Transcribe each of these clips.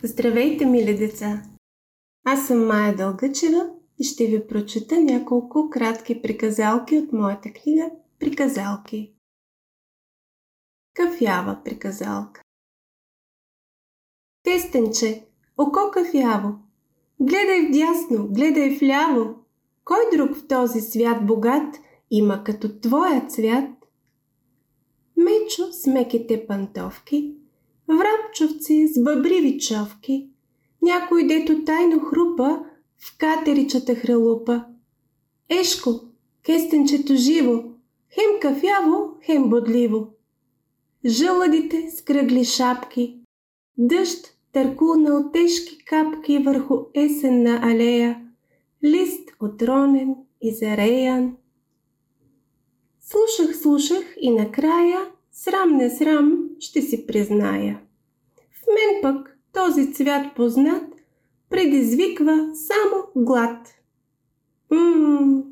Здравейте, мили деца! Аз съм Майя Дългачева и ще ви прочета няколко кратки приказалки от моята книга Приказалки. Кафява приказалка Тестенче, око кафяво, гледай вдясно, гледай вляво, кой друг в този свят богат има като твоя цвят? Мечо с меките пантовки – врабчовци с бъбриви човки, някой дето тайно хрупа в катеричата хралупа. Ешко, кестенчето живо, хем кафяво, хем бодливо. Жълъдите с кръгли шапки, дъжд търкулнал тежки капки върху есенна алея, лист отронен и зареян. Слушах, слушах и накрая, срам не срам, ще си призная. В мен пък този цвят познат предизвиква само глад. Ммм,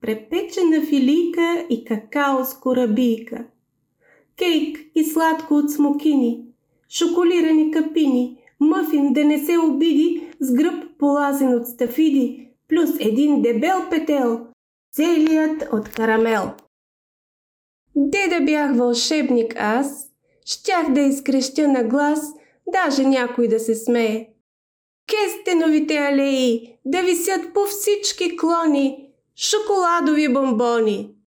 препечена филийка и какао с корабийка. Кейк и сладко от смокини, шоколирани капини, мъфин да не се обиди с гръб полазен от стафиди, плюс един дебел петел, целият от карамел. Де да бях вълшебник аз, Щях да изкрещя на глас, даже някой да се смее. Кестеновите алеи да висят по всички клони, шоколадови бомбони.